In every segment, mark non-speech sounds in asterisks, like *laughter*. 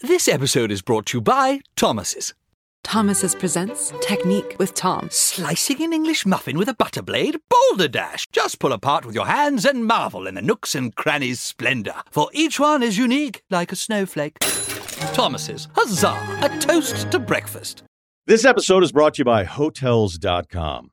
This episode is brought to you by Thomas's. Thomas's presents Technique with Tom. Slicing an English muffin with a butter blade? Boulder Dash! Just pull apart with your hands and marvel in the nooks and crannies' splendour, for each one is unique like a snowflake. Thomas's, huzzah! A toast to breakfast. This episode is brought to you by Hotels.com.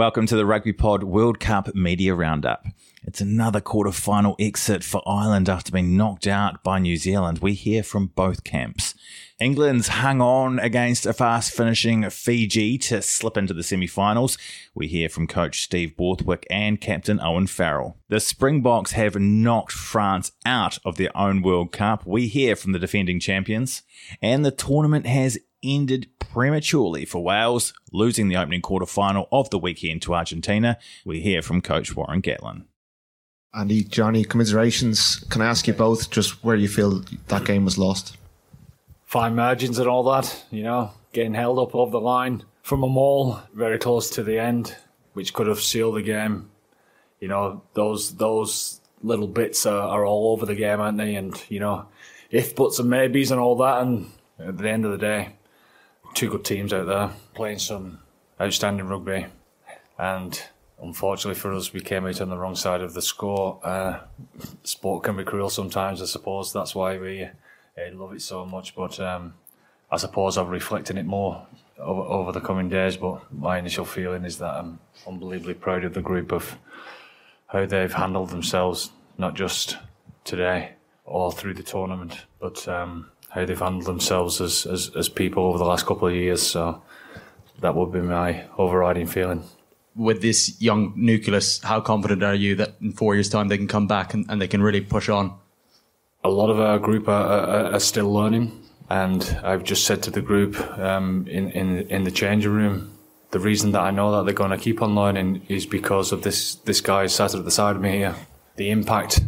Welcome to the Rugby Pod World Cup Media Roundup. It's another quarter-final exit for Ireland after being knocked out by New Zealand. We hear from both camps. England's hung on against a fast finishing Fiji to slip into the semi finals. We hear from coach Steve Borthwick and captain Owen Farrell. The Springboks have knocked France out of their own World Cup. We hear from the defending champions. And the tournament has ended prematurely for Wales, losing the opening quarter final of the weekend to Argentina. We hear from coach Warren Gatland. Andy, Johnny, commiserations. Can I ask you both just where you feel that game was lost? Fine margins and all that, you know, getting held up over the line from a maul very close to the end, which could have sealed the game. You know, those those little bits are, are all over the game, aren't they? And, you know, if buts and maybes and all that, and at the end of the day, two good teams out there playing some outstanding rugby. And unfortunately for us, we came out on the wrong side of the score. Uh, sport can be cruel sometimes, I suppose. That's why we uh, love it so much. But um, I suppose I'm reflecting it more over, over, the coming days. But my initial feeling is that I'm unbelievably proud of the group of how they've handled themselves, not just today, all through the tournament, but um, how they've handled themselves as, as, as people over the last couple of years. So that would be my overriding feeling with this young nucleus, how confident are you that in four years' time they can come back and, and they can really push on? A lot of our group are, are, are still learning, and I've just said to the group um, in, in in the changing room, the reason that I know that they're going to keep on learning is because of this this guy sat at the side of me here, the impact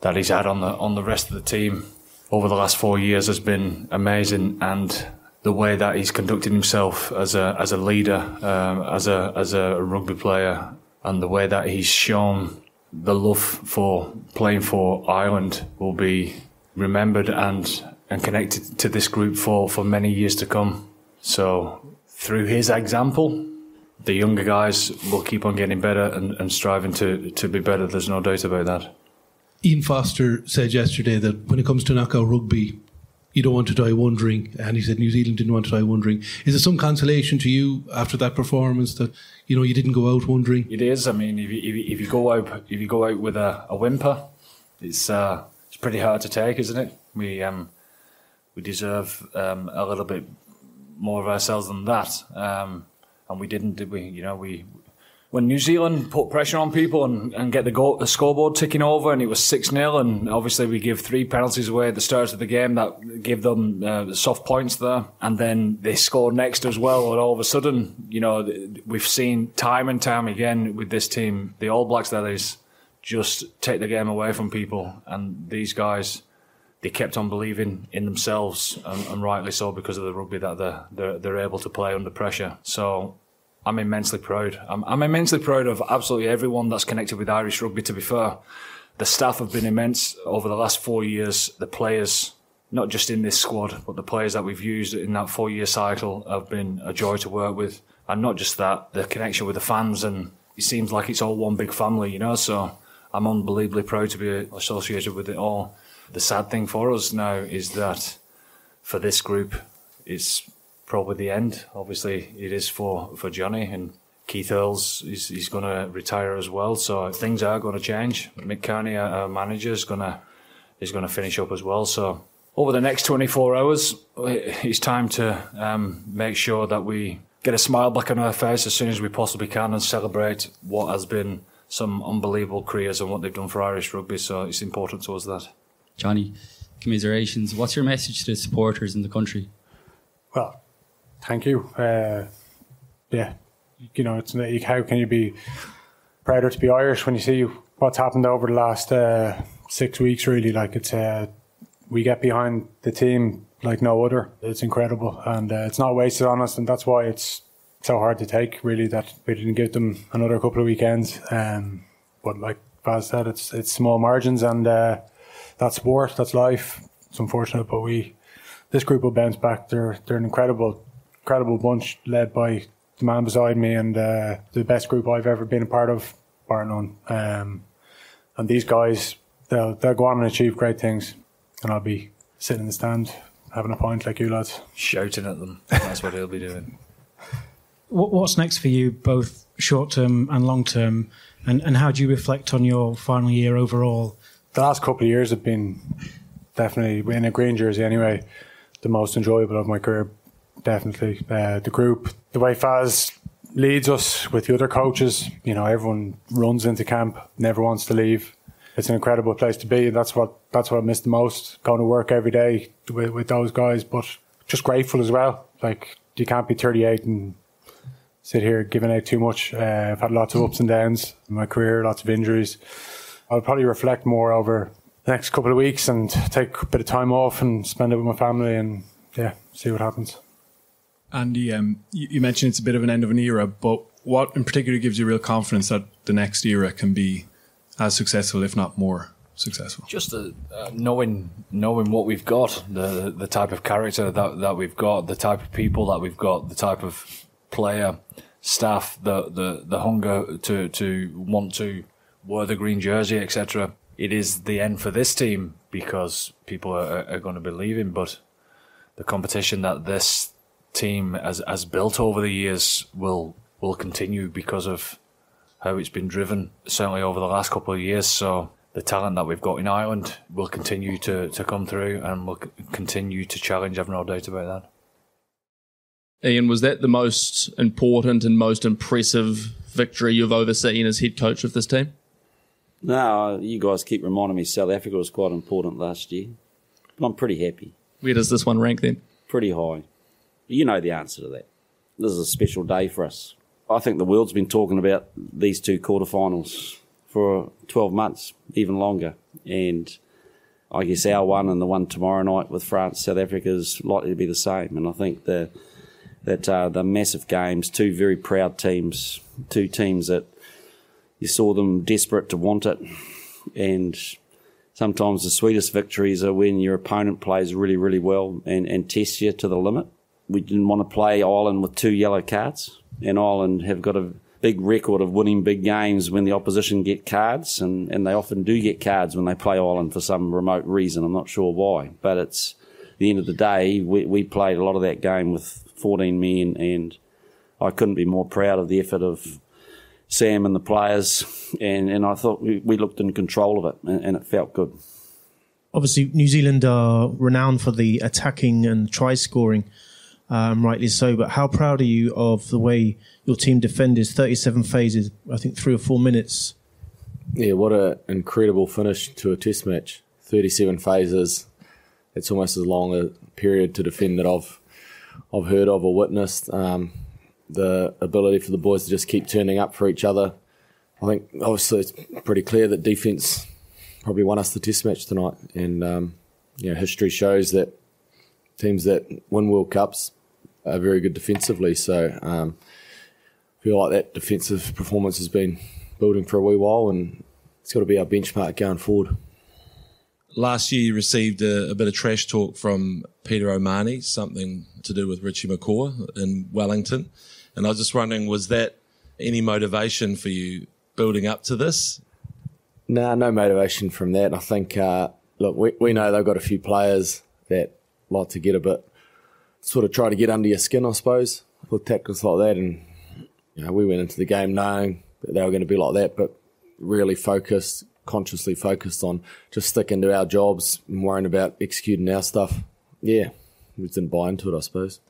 that he's had on the on the rest of the team over the last four years has been amazing, and the way that he's conducted himself as a as a leader, um, as a as a rugby player, and the way that he's shown the love for playing for Ireland will be remembered and and connected to this group for for many years to come. So through his example, the younger guys will keep on getting better and, and striving to to be better. There's no doubt about that. Ian Foster said yesterday that when it comes to knockout rugby, you don't want to die wondering. And he said New Zealand didn't want to die wondering. Is it some consolation to you after that performance that you know you didn't go out wondering? It is. I mean, if you, if you, go out if you go out with a, a whimper, it's uh, it's pretty hard to take, isn't it? We um, we deserve um, a little bit more of ourselves than that, um, and we didn't. Did we? You know, we when New Zealand put pressure on people and, and get the, goal, the scoreboard ticking over, and it was 6 0, and obviously we give three penalties away at the start of the game that give them uh, soft points there, and then they score next as well, and all of a sudden, you know, we've seen time and time again with this team, the All Blacks that is, just take the game away from people, and these guys. They kept on believing in themselves, and, and rightly so, because of the rugby that they're, they're, they're able to play under pressure. So I'm immensely proud. I'm, I'm, immensely proud of absolutely everyone that's connected with Irish rugby. To be fair, the staff have been immense over the last four years. The players, not just in this squad, but the players that we've used in that four-year cycle have been a joy to work with. And not just that, the connection with the fans, and it seems like it's all one big family, you know. So I'm unbelievably proud to be associated with it all. The sad thing for us now is that for this group, it's probably the end. Obviously, it is for, for Johnny and Keith Earls is he's going to retire as well, so things are going to change. Mick Kearney, our manager, is going to is going to finish up as well. So over the next 24 hours, it's time to um, make sure that we get a smile back on our face as soon as we possibly can and celebrate what has been some unbelievable careers and what they've done for Irish rugby. So it's important to us that. Johnny, commiserations. What's your message to the supporters in the country? Well, thank you. Uh, yeah, you know, it's how can you be prouder to be Irish when you see what's happened over the last uh, six weeks? Really, like it's uh, we get behind the team like no other. It's incredible, and uh, it's not wasted on us, and that's why it's so hard to take. Really, that we didn't give them another couple of weekends. Um, but like Baz said, it's it's small margins, and uh, that's sport, that's life. It's unfortunate, but we this group will bounce back. They're they're an incredible, incredible bunch led by the man beside me, and uh, the best group I've ever been a part of, bar none. Um, and these guys, they'll they'll go on and achieve great things, and I'll be sitting in the stand having a pint like you lads, shouting at them. That's what he'll be doing. *laughs* What's next for you, both short term and long term, and and how do you reflect on your final year overall? The last couple of years have been definitely in a green jersey anyway, the most enjoyable of my career. Definitely, uh, the group, the way Faz leads us with the other coaches. You know, everyone runs into camp, never wants to leave. It's an incredible place to be, and that's what that's what I miss the most. Going to work every day with, with those guys, but just grateful as well. Like you can't be 38 and sit here giving out too much. Uh, I've had lots of ups and downs in my career, lots of injuries. I'll probably reflect more over the next couple of weeks and take a bit of time off and spend it with my family and yeah, see what happens. Andy, um, you mentioned it's a bit of an end of an era, but what in particular gives you real confidence that the next era can be as successful, if not more successful? Just uh, uh, knowing knowing what we've got, the the type of character that that we've got, the type of people that we've got, the type of player, staff, the the the hunger to to want to wear the green jersey, etc. It is the end for this team because people are, are going to be leaving, but the competition that this team has has built over the years will will continue because of how it's been driven, certainly over the last couple of years. So the talent that we've got in Ireland will continue to, to come through and will continue to challenge. I've no doubt about that. Ian, was that the most important and most impressive victory you've overseen as head coach of this team? No, you guys keep reminding me South Africa was quite important last year, but I'm pretty happy. Where does this one rank then? Pretty high. You know the answer to that. This is a special day for us. I think the world's been talking about these two quarterfinals for 12 months, even longer. And I guess our one and the one tomorrow night with France, South Africa is likely to be the same. And I think the, that uh, the massive games, two very proud teams, two teams that you saw them desperate to want it. And sometimes the sweetest victories are when your opponent plays really, really well and, and tests you to the limit. We didn't want to play Ireland with two yellow cards and Ireland have got a big record of winning big games when the opposition get cards, and, and they often do get cards when they play Ireland for some remote reason. I'm not sure why, but it's the end of the day. We, we played a lot of that game with 14 men, and I couldn't be more proud of the effort of Sam and the players, and, and I thought we, we looked in control of it, and, and it felt good. Obviously, New Zealand are renowned for the attacking and try scoring um, rightly so. But how proud are you of the way your team defended 37 phases, I think three or four minutes? Yeah, what an incredible finish to a test match. 37 phases. It's almost as long a period to defend that I've, I've heard of or witnessed. Um, the ability for the boys to just keep turning up for each other. I think obviously it's pretty clear that defence probably won us the test match tonight. And, um, you know, history shows that teams that win World Cups are very good defensively. So um, I feel like that defensive performance has been building for a wee while, and it's got to be our benchmark going forward. Last year, you received a, a bit of trash talk from Peter O'Mahony, something to do with Richie McCaw in Wellington. And I was just wondering, was that any motivation for you building up to this? No, nah, no motivation from that. I think, uh, look, we, we know they've got a few players that like to get a bit, sort of try to get under your skin, I suppose, with tactics like that. And You know, we went into the game knowing that they were going to be like that, but really focused, consciously focused on just sticking to our jobs and worrying about executing our stuff. Yeah, we didn't buy into it, I suppose.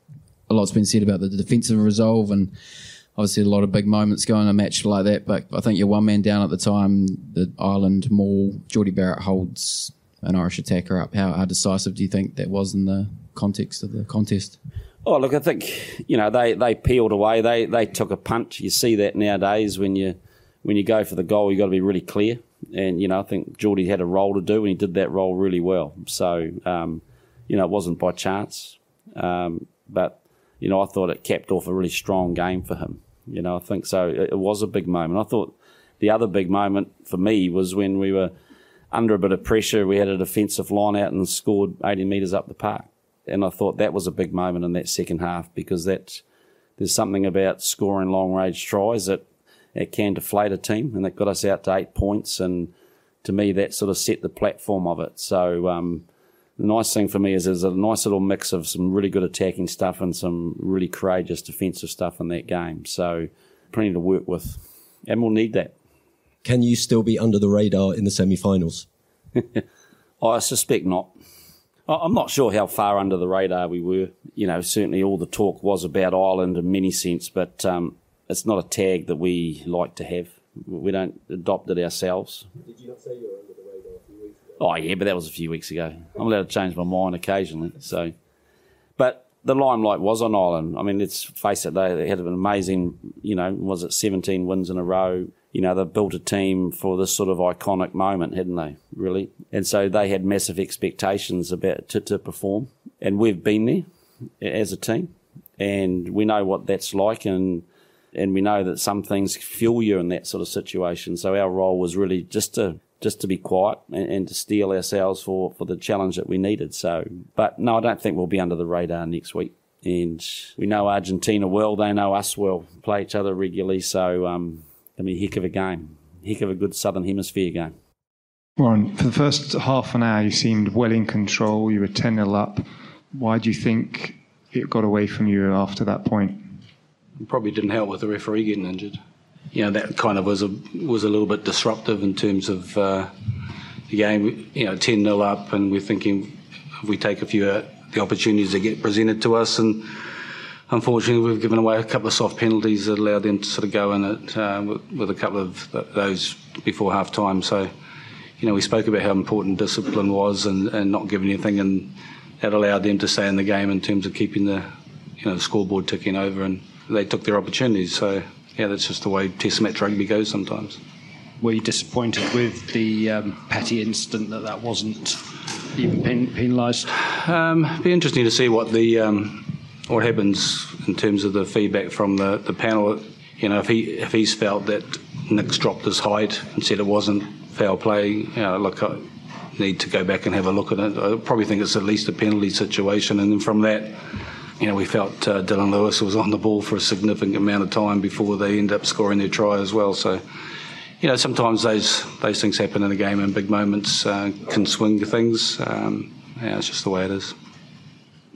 A lot's been said about the defensive resolve and obviously a lot of big moments going in a match like that. But I think you're one man down at the time. The Ireland Maul, Jordie Barrett holds an Irish attacker up. How, how decisive do you think that was in the context of the contest? Oh, look, I think you know they, they peeled away. They they took a punch. You see that nowadays when you when you go for the goal, you have got to be really clear. And you know, I think Jordie had a role to do, and he did that role really well. So um, you know, it wasn't by chance, um, but you know, I thought it capped off a really strong game for him. You know, I think so. It, it was a big moment. I thought the other big moment for me was when we were under a bit of pressure. We had a defensive line out and scored 80 metres up the park. And I thought that was a big moment in that second half because that there's something about scoring long range tries that it can deflate a team, and that got us out to eight points. And to me, that sort of set the platform of it. So um, the nice thing for me is there's a nice little mix of some really good attacking stuff and some really courageous defensive stuff in that game. So plenty to work with, and we'll need that. Can you still be under the radar in the semi-finals? *laughs* I suspect not. I'm not sure how far under the radar we were. You know, certainly all the talk was about Ireland in many sense, but um, it's not a tag that we like to have. We don't adopt it ourselves. Did you not say you were under the radar a few weeks ago? Oh yeah, but that was a few weeks ago. I'm allowed to change my mind occasionally. So, but the limelight was on Ireland. I mean, let's face it, they had an amazing, you know, was it 17 wins in a row? You know, they've built a team for this sort of iconic moment, hadn't they? Really, and so they had massive expectations about to, to perform, and we've been there as a team, and we know what that's like, and and we know that some things fuel you in that sort of situation. So our role was really just to just to be quiet and, and to steel ourselves for, for the challenge that we needed. So, but no, I don't think we'll be under the radar next week. And we know Argentina well; they know us well. Play each other regularly, so um, it'll be a heck of a game, heck of a good Southern Hemisphere game. Warren, for the first half an hour, you seemed well in control. You were 10 0 up. Why do you think it got away from you after that point? probably didn't help with the referee getting injured. You know, that kind of was a was a little bit disruptive in terms of uh, the game. You know, 10 0 up, and we're thinking if we take a few uh, the opportunities that get presented to us, and unfortunately, we've given away a couple of soft penalties that allowed them to sort of go in it uh, with, with a couple of th- those before half time. So, you know, we spoke about how important discipline was and, and not giving anything, and that allowed them to stay in the game in terms of keeping the you know the scoreboard ticking over, and they took their opportunities. So, yeah, that's just the way Test match rugby goes sometimes. Were you disappointed with the um, Petti incident that that wasn't even pen- penalised? Um, be interesting to see what the um, what happens in terms of the feedback from the, the panel. You know, if he if he's felt that Nick's dropped his height and said it wasn't foul play, you know, look, I need to go back and have a look at it. I probably think it's at least a penalty situation, and then from that. You know, we felt uh, Dillon Lewis was on the ball for a significant amount of time before they end up scoring their try as well. So, you know, sometimes those those things happen in a game, and big moments uh, can swing things. Um, yeah, it's just the way it is.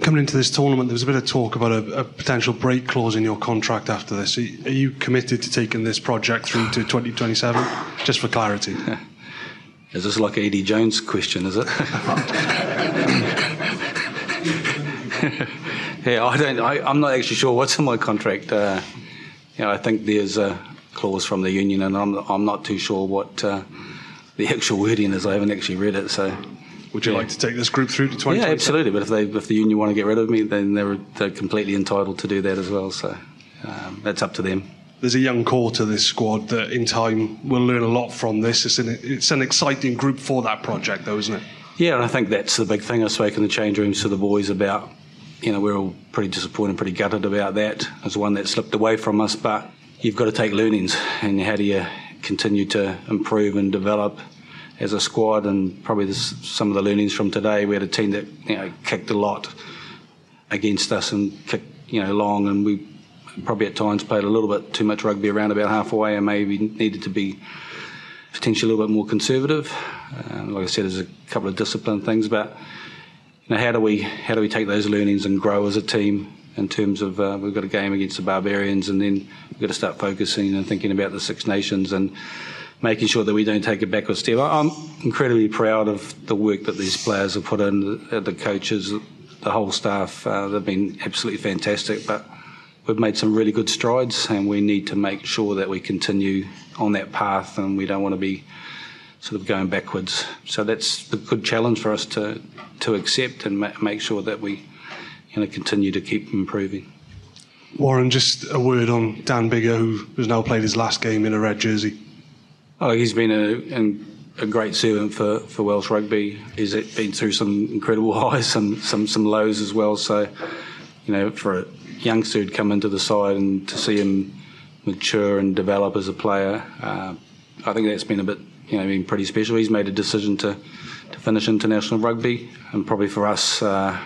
Coming into this tournament, there was a bit of talk about a, a potential break clause in your contract after this. Are you, committed to taking this project through to 2027? Just for clarity. *laughs* Is this like Eddie Jones question, is it? *laughs* yeah, I don't. I, I'm not actually sure what's in my contract. Uh, I think there's a clause from the union, and I'm I'm not too sure what uh, the actual wording is. I haven't actually read it, so. Would you like to take this group through to 20? Yeah, absolutely. But if they if the union want to get rid of me, then they're they're completely entitled to do that as well. So um, that's up to them. There's a young core to this squad that, in time, will learn a lot from this. It's an it's an exciting group for that project, though, isn't it? Yeah, and I think that's the big thing. I spoke in the change rooms to the boys about. You know, we're all pretty disappointed, pretty gutted about that. As one that slipped away from us, but you've got to take learnings, and how do you continue to improve and develop as a squad? And probably this, some of the learnings from today. We had a team that you know kicked a lot against us and kicked you know long, and we probably at times played a little bit too much rugby around about halfway, and maybe needed to be potentially a little bit more conservative. Like I said, there's a couple of discipline things, but you know, how do we how do we take those learnings and grow as a team in terms of uh, we've got a game against the Barbarians, and then we've got to start focusing and thinking about the Six Nations and making sure that we don't take a backward step. I'm incredibly proud of the work that these players have put in, the, the coaches, the whole staff. Uh, they've been absolutely fantastic, but we've made some really good strides, and we need to make sure that we continue on that path, and we don't want to be sort of going backwards. So that's the good challenge for us to to accept and ma- make sure that we you know continue to keep improving. Warren, just a word on Dan Biggar, who has now played his last game in a red jersey. Oh, he's been a, a great servant for, for Welsh rugby. He's been through some incredible *laughs* highs and some, some lows as well. So, you know, for a youngster who'd come into the side and to see him mature and develop as a player, uh, I think that's been a bit, you know, been pretty special. He's made a decision to, to finish international rugby, and probably for us, uh,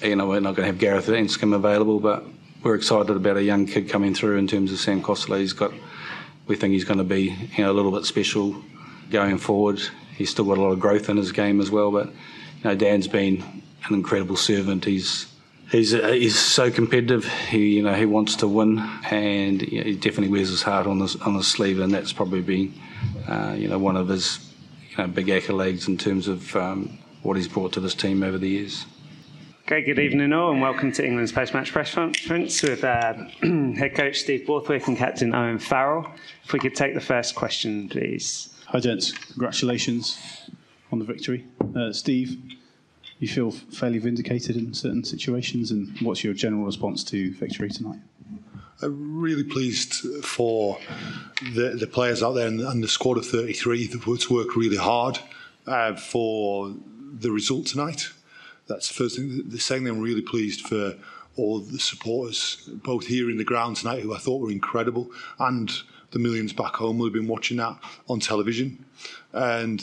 you know, we're not going to have Gareth Anscombe available, but we're excited about a young kid coming through in terms of Sam Costelow. He's got we think he's going to be you know, a little bit special going forward. He's still got a lot of growth in his game as well, but you know, Dan's been an incredible servant. He's he's he's so competitive. He you know he wants to win, and you know, he definitely wears his heart on his on his sleeve, and that's probably been uh, you know one of his you know big accolades in terms of um, what he's brought to this team over the years. Okay, good evening all, and welcome to England's post-match press conference with uh, *clears throat* head coach Steve Borthwick and captain Owen Farrell. If we could take the first question, please. Hi, gents. Congratulations on the victory. Uh, Steve, you feel fairly vindicated in certain situations, and what's your general response to victory tonight? I'm really pleased for the, the players out there and, and the squad of 33 that's worked really hard uh, for the result tonight. That's the first thing. The second thing, I'm really pleased for all the supporters, both here in the ground tonight, who I thought were incredible, and the millions back home who have been watching that on television. And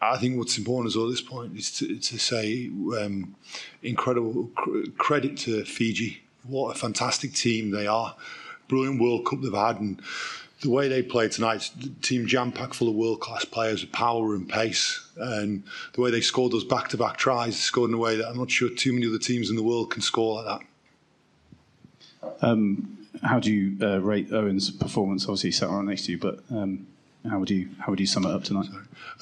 I think what's important as well at this point is to, to say um, incredible cr- credit to Fiji. What a fantastic team they are. Brilliant World Cup they've had. And the way they played tonight, team jam packed full of world class players with power and pace. And the way they scored those back to back tries, scored in a way that I'm not sure too many other teams in the world can score like that. Um, how do you uh, rate Owen's performance? Obviously, he sat right next to you, but um, how would you how would you sum it up tonight?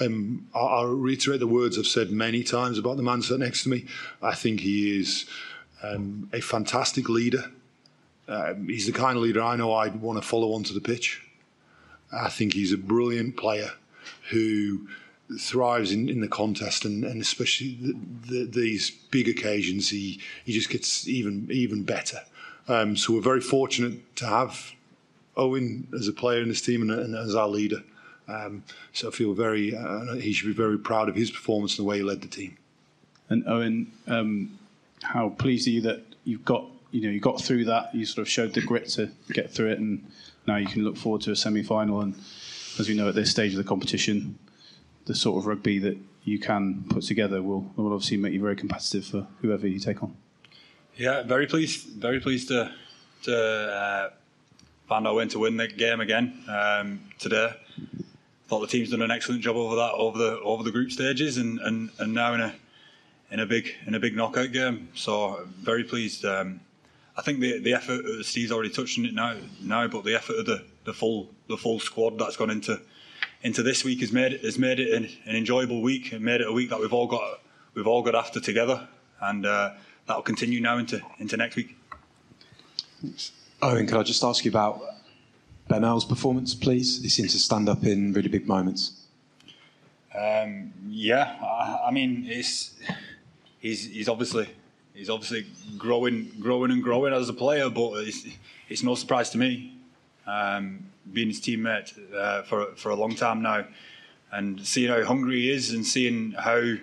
Um, I'll, I'll, reiterate the words I've said many times about the man sat next to me. I think he is um, a fantastic leader. Um, he's the kind of leader I know I'd want to follow onto the pitch. I think he's a brilliant player who thrives in, in the contest and, and especially the, the, these big occasions he, he just gets even even better. Um, so we're very fortunate to have Owen as a player in this team and, and as our leader. Um, so I feel very uh, he should be very proud of his performance and the way he led the team. And Owen um, how pleased are you that you've got you know you got through that you sort of showed the grit to get through it and now you can look forward to a semi-final and as we know at this stage of the competition the sort of rugby that you can put together will, will obviously make you very competitive for whoever you take on. Yeah, very pleased. Very pleased to to uh, find out when to win the game again um, today. Thought the team's done an excellent job over that over the over the group stages and, and, and now in a in a big in a big knockout game. So very pleased. Um, I think the the effort Steve's already touched on it now now, but the effort of the, the full the full squad that's gone into into this week has made it has made it an, an enjoyable week and made it a week that we've all got we've all got after together, and uh, that will continue now into into next week. Thanks. Owen, could I just ask you about Ben Earl's performance, please? He seems to stand up in really big moments. Um, yeah, I, I, mean, it's he's he's obviously he's obviously growing, growing and growing as a player, but it's, it's no surprise to me. Um, being his teammate uh, for for a long time now, and seeing how hungry he is, and seeing how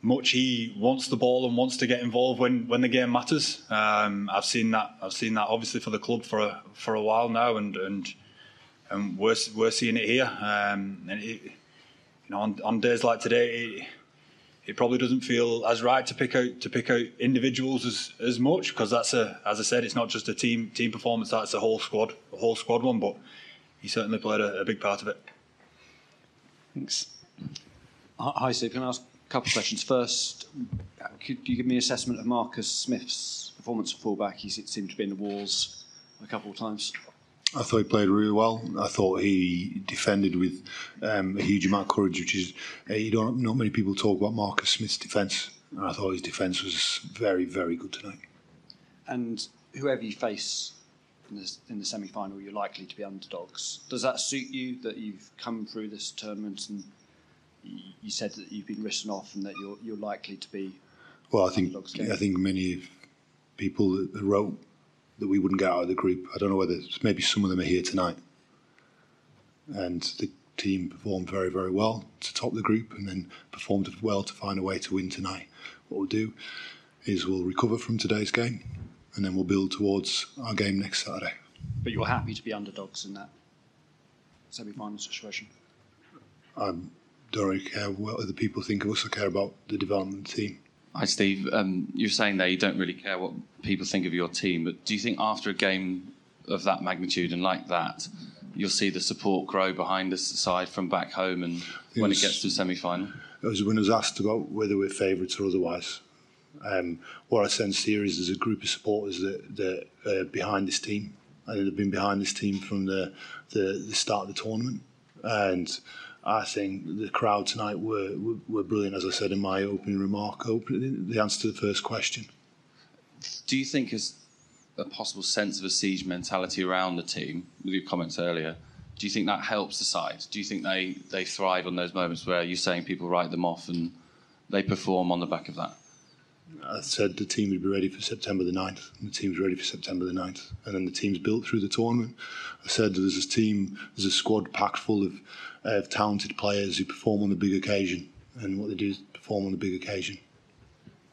much he wants the ball and wants to get involved when, when the game matters. Um, I've seen that. I've seen that obviously for the club for a, for a while now, and and and we're we're seeing it here. Um, and it, you know, on, on days like today. It, it probably doesn't feel as right to pick out to pick out individuals as, as much because that's a as I said it's not just a team team performance that's a whole squad a whole squad one but he certainly played a, a big part of it. Thanks. Hi Steve, can I ask a couple of questions? First, could you give me an assessment of Marcus Smith's performance of fullback. He seemed to be in the walls a couple of times. I thought he played really well. I thought he defended with um, a huge amount of courage, which is uh, you don't not many people talk about Marcus Smith's defence, and I thought his defence was very very good tonight. And whoever you face in the, in the semi final, you're likely to be underdogs. Does that suit you that you've come through this tournament and you said that you've been written off and that you're, you're likely to be? Well, I think I think many people that wrote that we wouldn't get out of the group. I don't know whether maybe some of them are here tonight, and the team performed very very well to top the group, and then performed well to find a way to win tonight. What we'll do is we'll recover from today's game, and then we'll build towards our game next Saturday. But you're happy to be underdogs in that semi-final situation. I don't really care what other people think of us. I care about the development team. Hi, Steve. Um, you're saying there you don't really care what people think of your team, but do you think after a game of that magnitude and like that, you'll see the support grow behind this side from back home and when it gets to the semi final? As when I was asked about whether we're favourites or otherwise, um, what I sense here is there's a group of supporters that, that are behind this team. and they've been behind this team from the, the, the start of the tournament. And I think the crowd tonight were, were, were brilliant, as I said in my opening remark, opening the answer to the first question. Do you think there's a possible sense of a siege mentality around the team, with your comments earlier? Do you think that helps the side? Do you think they, they thrive on those moments where you're saying people write them off and they perform on the back of that? I said the team would be ready for September the 9th, and the team's ready for September the 9th. And then the team's built through the tournament. I said there's a team, there's a squad packed full of, of talented players who perform on the big occasion, and what they do is perform on the big occasion.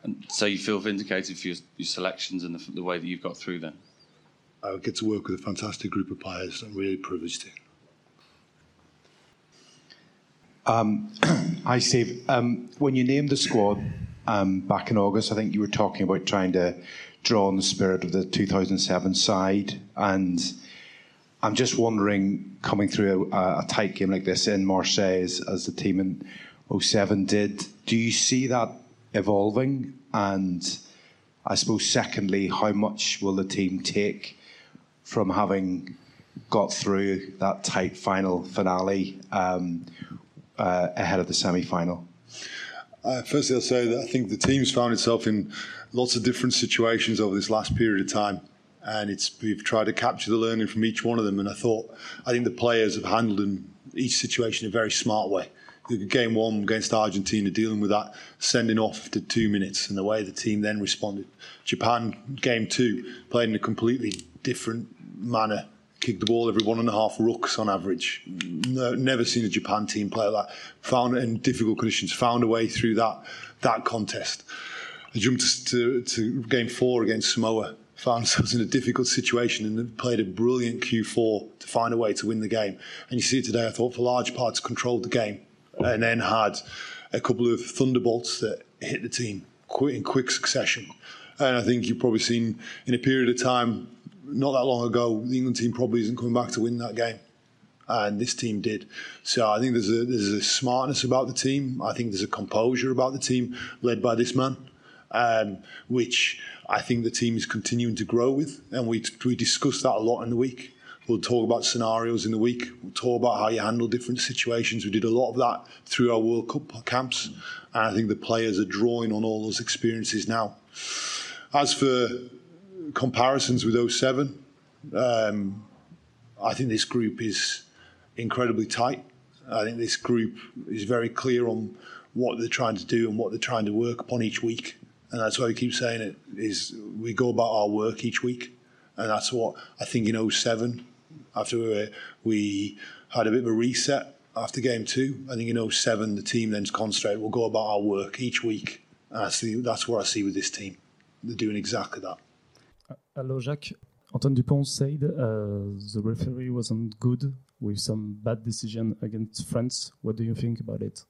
And so you feel vindicated for your, your selections and the, the way that you've got through then? I get to work with a fantastic group of players. I'm really privileged to. Um, *clears throat* hi, Steve. Um, when you named the squad um, back in August, I think you were talking about trying to draw on the spirit of the 2007 side. And I'm just wondering, coming through a, a tight game like this in Marseille, as, the team in 07 did, do you see that evolving? And I suppose, secondly, how much will the team take from having got through that tight final finale um, uh, ahead of the semi final? Uh, firstly, I'll say that I think the team's found itself in lots of different situations over this last period of time. And it's we've tried to capture the learning from each one of them. And I thought, I think the players have handled each situation in a very smart way. Game one against Argentina, dealing with that sending off after two minutes and the way the team then responded. Japan, game two, played in a completely different manner kicked the ball every one and a half rucks on average. No, never seen a Japan team play like that. Found it in difficult conditions. Found a way through that that contest. I jumped to, to game four against Samoa. Found themselves in a difficult situation and played a brilliant Q4 to find a way to win the game. And you see today. I thought for large parts controlled the game and then had a couple of thunderbolts that hit the team in quick succession. And I think you've probably seen in a period of time not that long ago, the England team probably isn't coming back to win that game. And this team did. So I think there's a there's a smartness about the team. I think there's a composure about the team led by this man, um, which I think the team is continuing to grow with. And we we discussed that a lot in the week. We'll talk about scenarios in the week. We'll talk about how you handle different situations. We did a lot of that through our World Cup camps. And I think the players are drawing on all those experiences now. As for comparisons with 07, um, I think this group is incredibly tight. I think this group is very clear on what they're trying to do and what they're trying to work upon each week. And that's why we keep saying it is we go about our work each week. And that's what I think in 07, after we, we had a bit of a reset after game two, I think in 07, the team then concentrated, we'll go about our work each week. And I see, that's what I see with this team. They're doing exactly that. Hello, Jacques. Antoine Dupont said uh, the referee wasn't good with some bad decision against France. What do you think about it?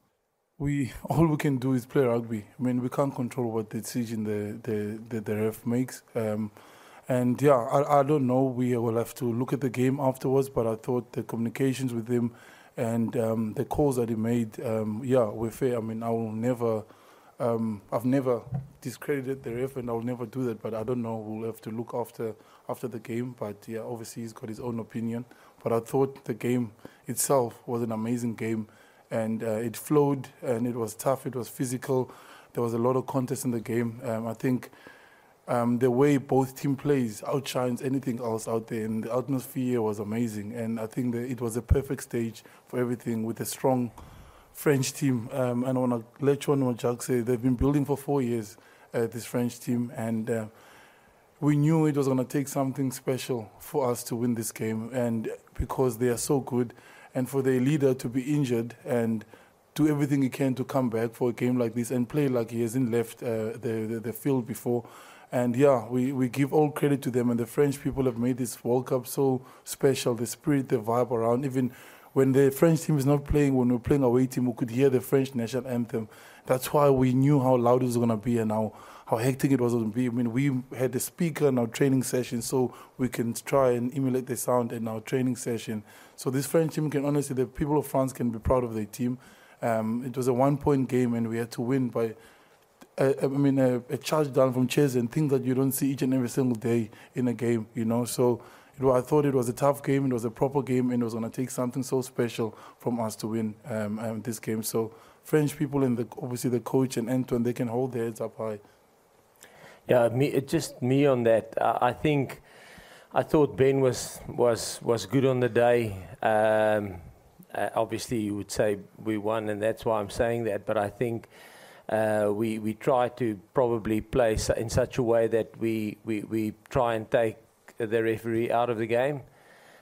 We *laughs* all we can do is play rugby. I mean, we can't control what decision the the, the, the ref makes. Um, and yeah, I, I don't know. We will have to look at the game afterwards. But I thought the communications with him and um, the calls that he made, um, yeah, were fair. I mean, I will never Um, I've never discredited the ref, and I'll never do that. But I don't know. We'll have to look after after the game. But yeah, obviously he's got his own opinion. But I thought the game itself was an amazing game, and uh, it flowed, and it was tough. It was physical. There was a lot of contest in the game. Um, I think um, the way both team plays outshines anything else out there, and the atmosphere was amazing. And I think it was a perfect stage for everything with a strong French team. Um, and I want to let you know Jacques said. They've been building for four years, uh, this French team, and uh, we knew it was going to take something special for us to win this game. And because they are so good, and for their leader to be injured and do everything he can to come back for a game like this and play like he hasn't left uh, the, the the field before. And yeah, we, we give all credit to them. And the French people have made this World Cup so special. The spirit, the vibe around. Even when the French team is not playing, when we're playing away team, we could hear the French national anthem. That's why we knew how loud it was going to be and how, how hectic it was going to be. I mean, we had the speaker in our training session so we can try and emulate the sound in our training session. So this French team can honestly, the people of France can be proud of their team. Um, it was a one-point game and we had to win by uh, I mean, a, a charge down from chairs and things that you don't see each and every single day in a game, you know. So I thought it was a tough game, it was a proper game, and it was going to take something so special from us to win um, um, this game. So French people and the, obviously the coach and Antoine, they can hold their heads up high. Yeah, me, just me on that. I, I think I thought Ben was was was good on the day. Um, uh, obviously, you would say we won, and that's why I'm saying that. But I think uh, we we try to probably play in such a way that we, we, we try and take the referee out of the game.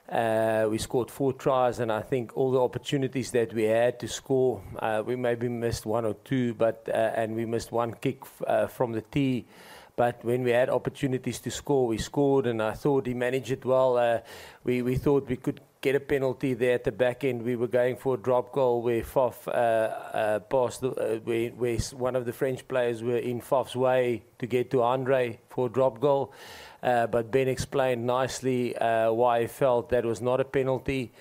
Uh, we scored four tries, and I think all the opportunities that we had to score, uh, we maybe missed one or two, but uh, and we missed one kick f- uh, from the tee. But when we had opportunities to score, we scored, and I thought he managed it well. Uh, we we thought we could get a penalty there at the back end. We were going for a drop goal where Faf uh, uh, passed, the, uh, where, where one of the French players were in Faf's way to get to Handré for a drop goal. Uh, but Ben explained nicely uh, why he felt that was not a penalty.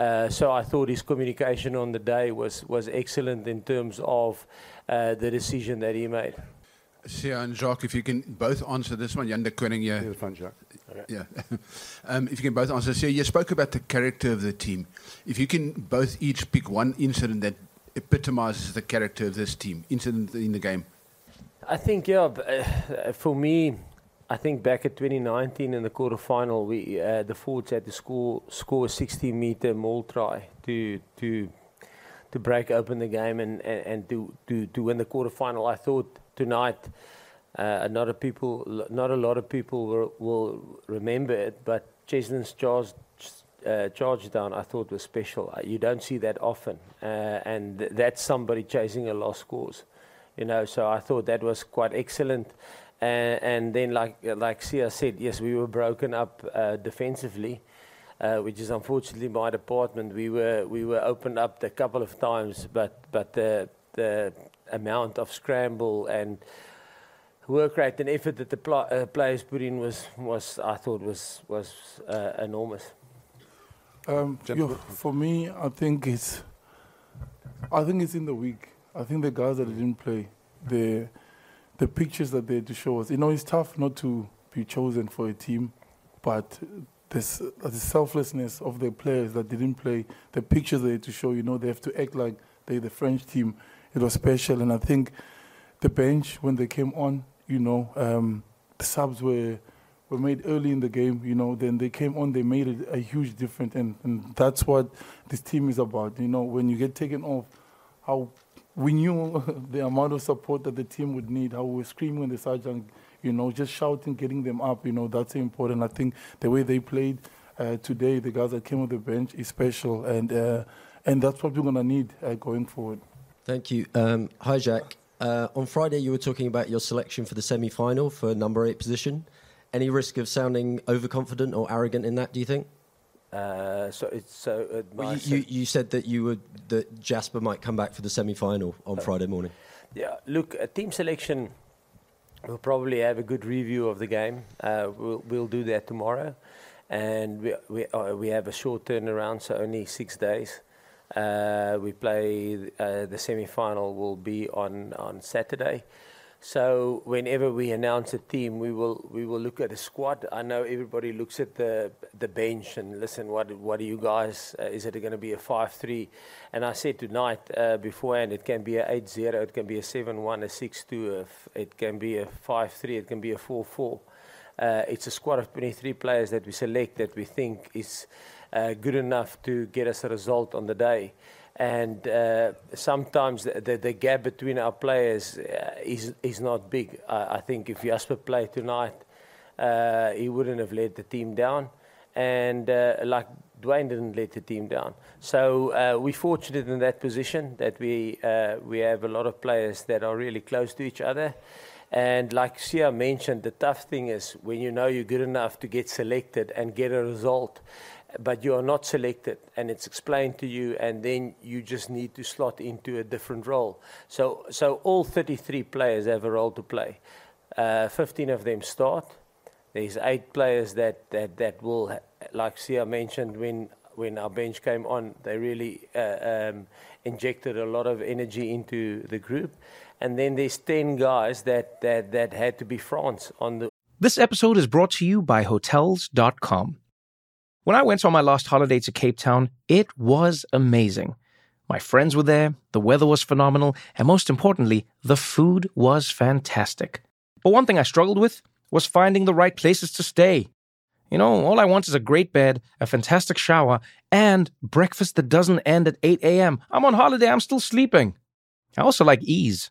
Uh, so I thought his communication on the day was, was excellent in terms of the decision that he made. Siya and Jacques, if you can both answer this one. Jan de Koning, yeah. the front, Jacques. Yeah. *laughs* um, if you can both answer. So you spoke about the character of the team. If you can both each pick one incident that epitomizes the character of this team, incident in the game. I think, yeah, uh, for me, I think back at 2019 in the quarterfinal, we uh, the forwards had to score score a 60 meter maul try to to to break open the game and, and, and to, to, to win the quarterfinal. I thought tonight, uh, not a people, not a lot of people will, will remember it, but Cheslin's charge, uh, charge down I thought was special. Uh, You don't see that often, uh, and th- that's somebody chasing a lost cause, you know. So I thought that was quite excellent. And, and then, like like Siya said, yes, we were broken up uh, defensively, uh, which is unfortunately my department. We were we were opened up a couple of times, but but the the amount of scramble and work rate and effort that the pl- uh, players put in was was I thought was was uh, enormous. Um, yo, for me, I think it's, I think it's in the week. I think the guys that didn't play, the, the pictures that they had to show us. You know, it's tough not to be chosen for a team, but this uh, the selflessness of the players that didn't play, the pictures they had to show. You know, they have to act like they the French team. It was special, and I think the bench when they came on, you know, um, the subs were were made early in the game, you know, then they came on, they made it a huge difference. And, and that's what this team is about. You know, when you get taken off, how we knew *laughs* the amount of support that the team would need, how we were screaming the sergeant, you know, just shouting, getting them up, you know, that's important. I think the way they played uh, today, the guys that came on the bench, is special. And, uh, and that's what we're to need uh, going forward. Thank you. Um, hi, Jacques. Uh, on Friday, you were talking about your selection for the semi final for number eight position. Any risk of sounding overconfident or arrogant in that, do you think? Uh, so it's so. Uh, Well, you, you, you said that you would that Jasper might come back for the semi final on Friday morning. Yeah, look, a team selection. We'll probably have a good review of the game. Uh, we'll we'll do that tomorrow, and we we uh, we have a short turnaround, so only six days. Uh, we play uh, the semi-final will be on on Saturday. So whenever we announce a team, we will we will look at the squad. I know everybody looks at the the bench and listen. What what are you guys? Uh, is it going to be a five-three? And I said tonight uh, beforehand, it can be a eight-zero, it can be a seven-one, a six-two, it can be a five-three, it can be a four-four. Uh, it's a squad of 23 players that we select that we think is uh, good enough to get us a result on the day and uh, sometimes the, the, the, gap between our players uh, is is not big. I, I think if Jasper played tonight, uh, he wouldn't have let the team down, and uh, like Duane didn't let the team down. So uh, we're fortunate in that position that we uh, we have a lot of players that are really close to each other. And like Siya mentioned, the tough thing is when you know you're good enough to get selected and get a result but you are not selected and it's explained to you and then you just need to slot into a different role. So so all 33 players have a role to play. Uh, 15 of them start. There's eight players that that that will like Siya mentioned when when our bench came on they really uh, um, injected a lot of energy into the group and then there's 10 guys that that that had to be France on the This episode is brought to you by hotels.com when I went on my last holiday to Cape Town, it was amazing. My friends were there, the weather was phenomenal, and most importantly, the food was fantastic. But one thing I struggled with was finding the right places to stay. You know, all I want is a great bed, a fantastic shower, and breakfast that doesn't end at 8 a.m. I'm on holiday, I'm still sleeping. I also like ease,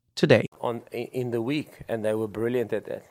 today. On in the week, and they were brilliant at that.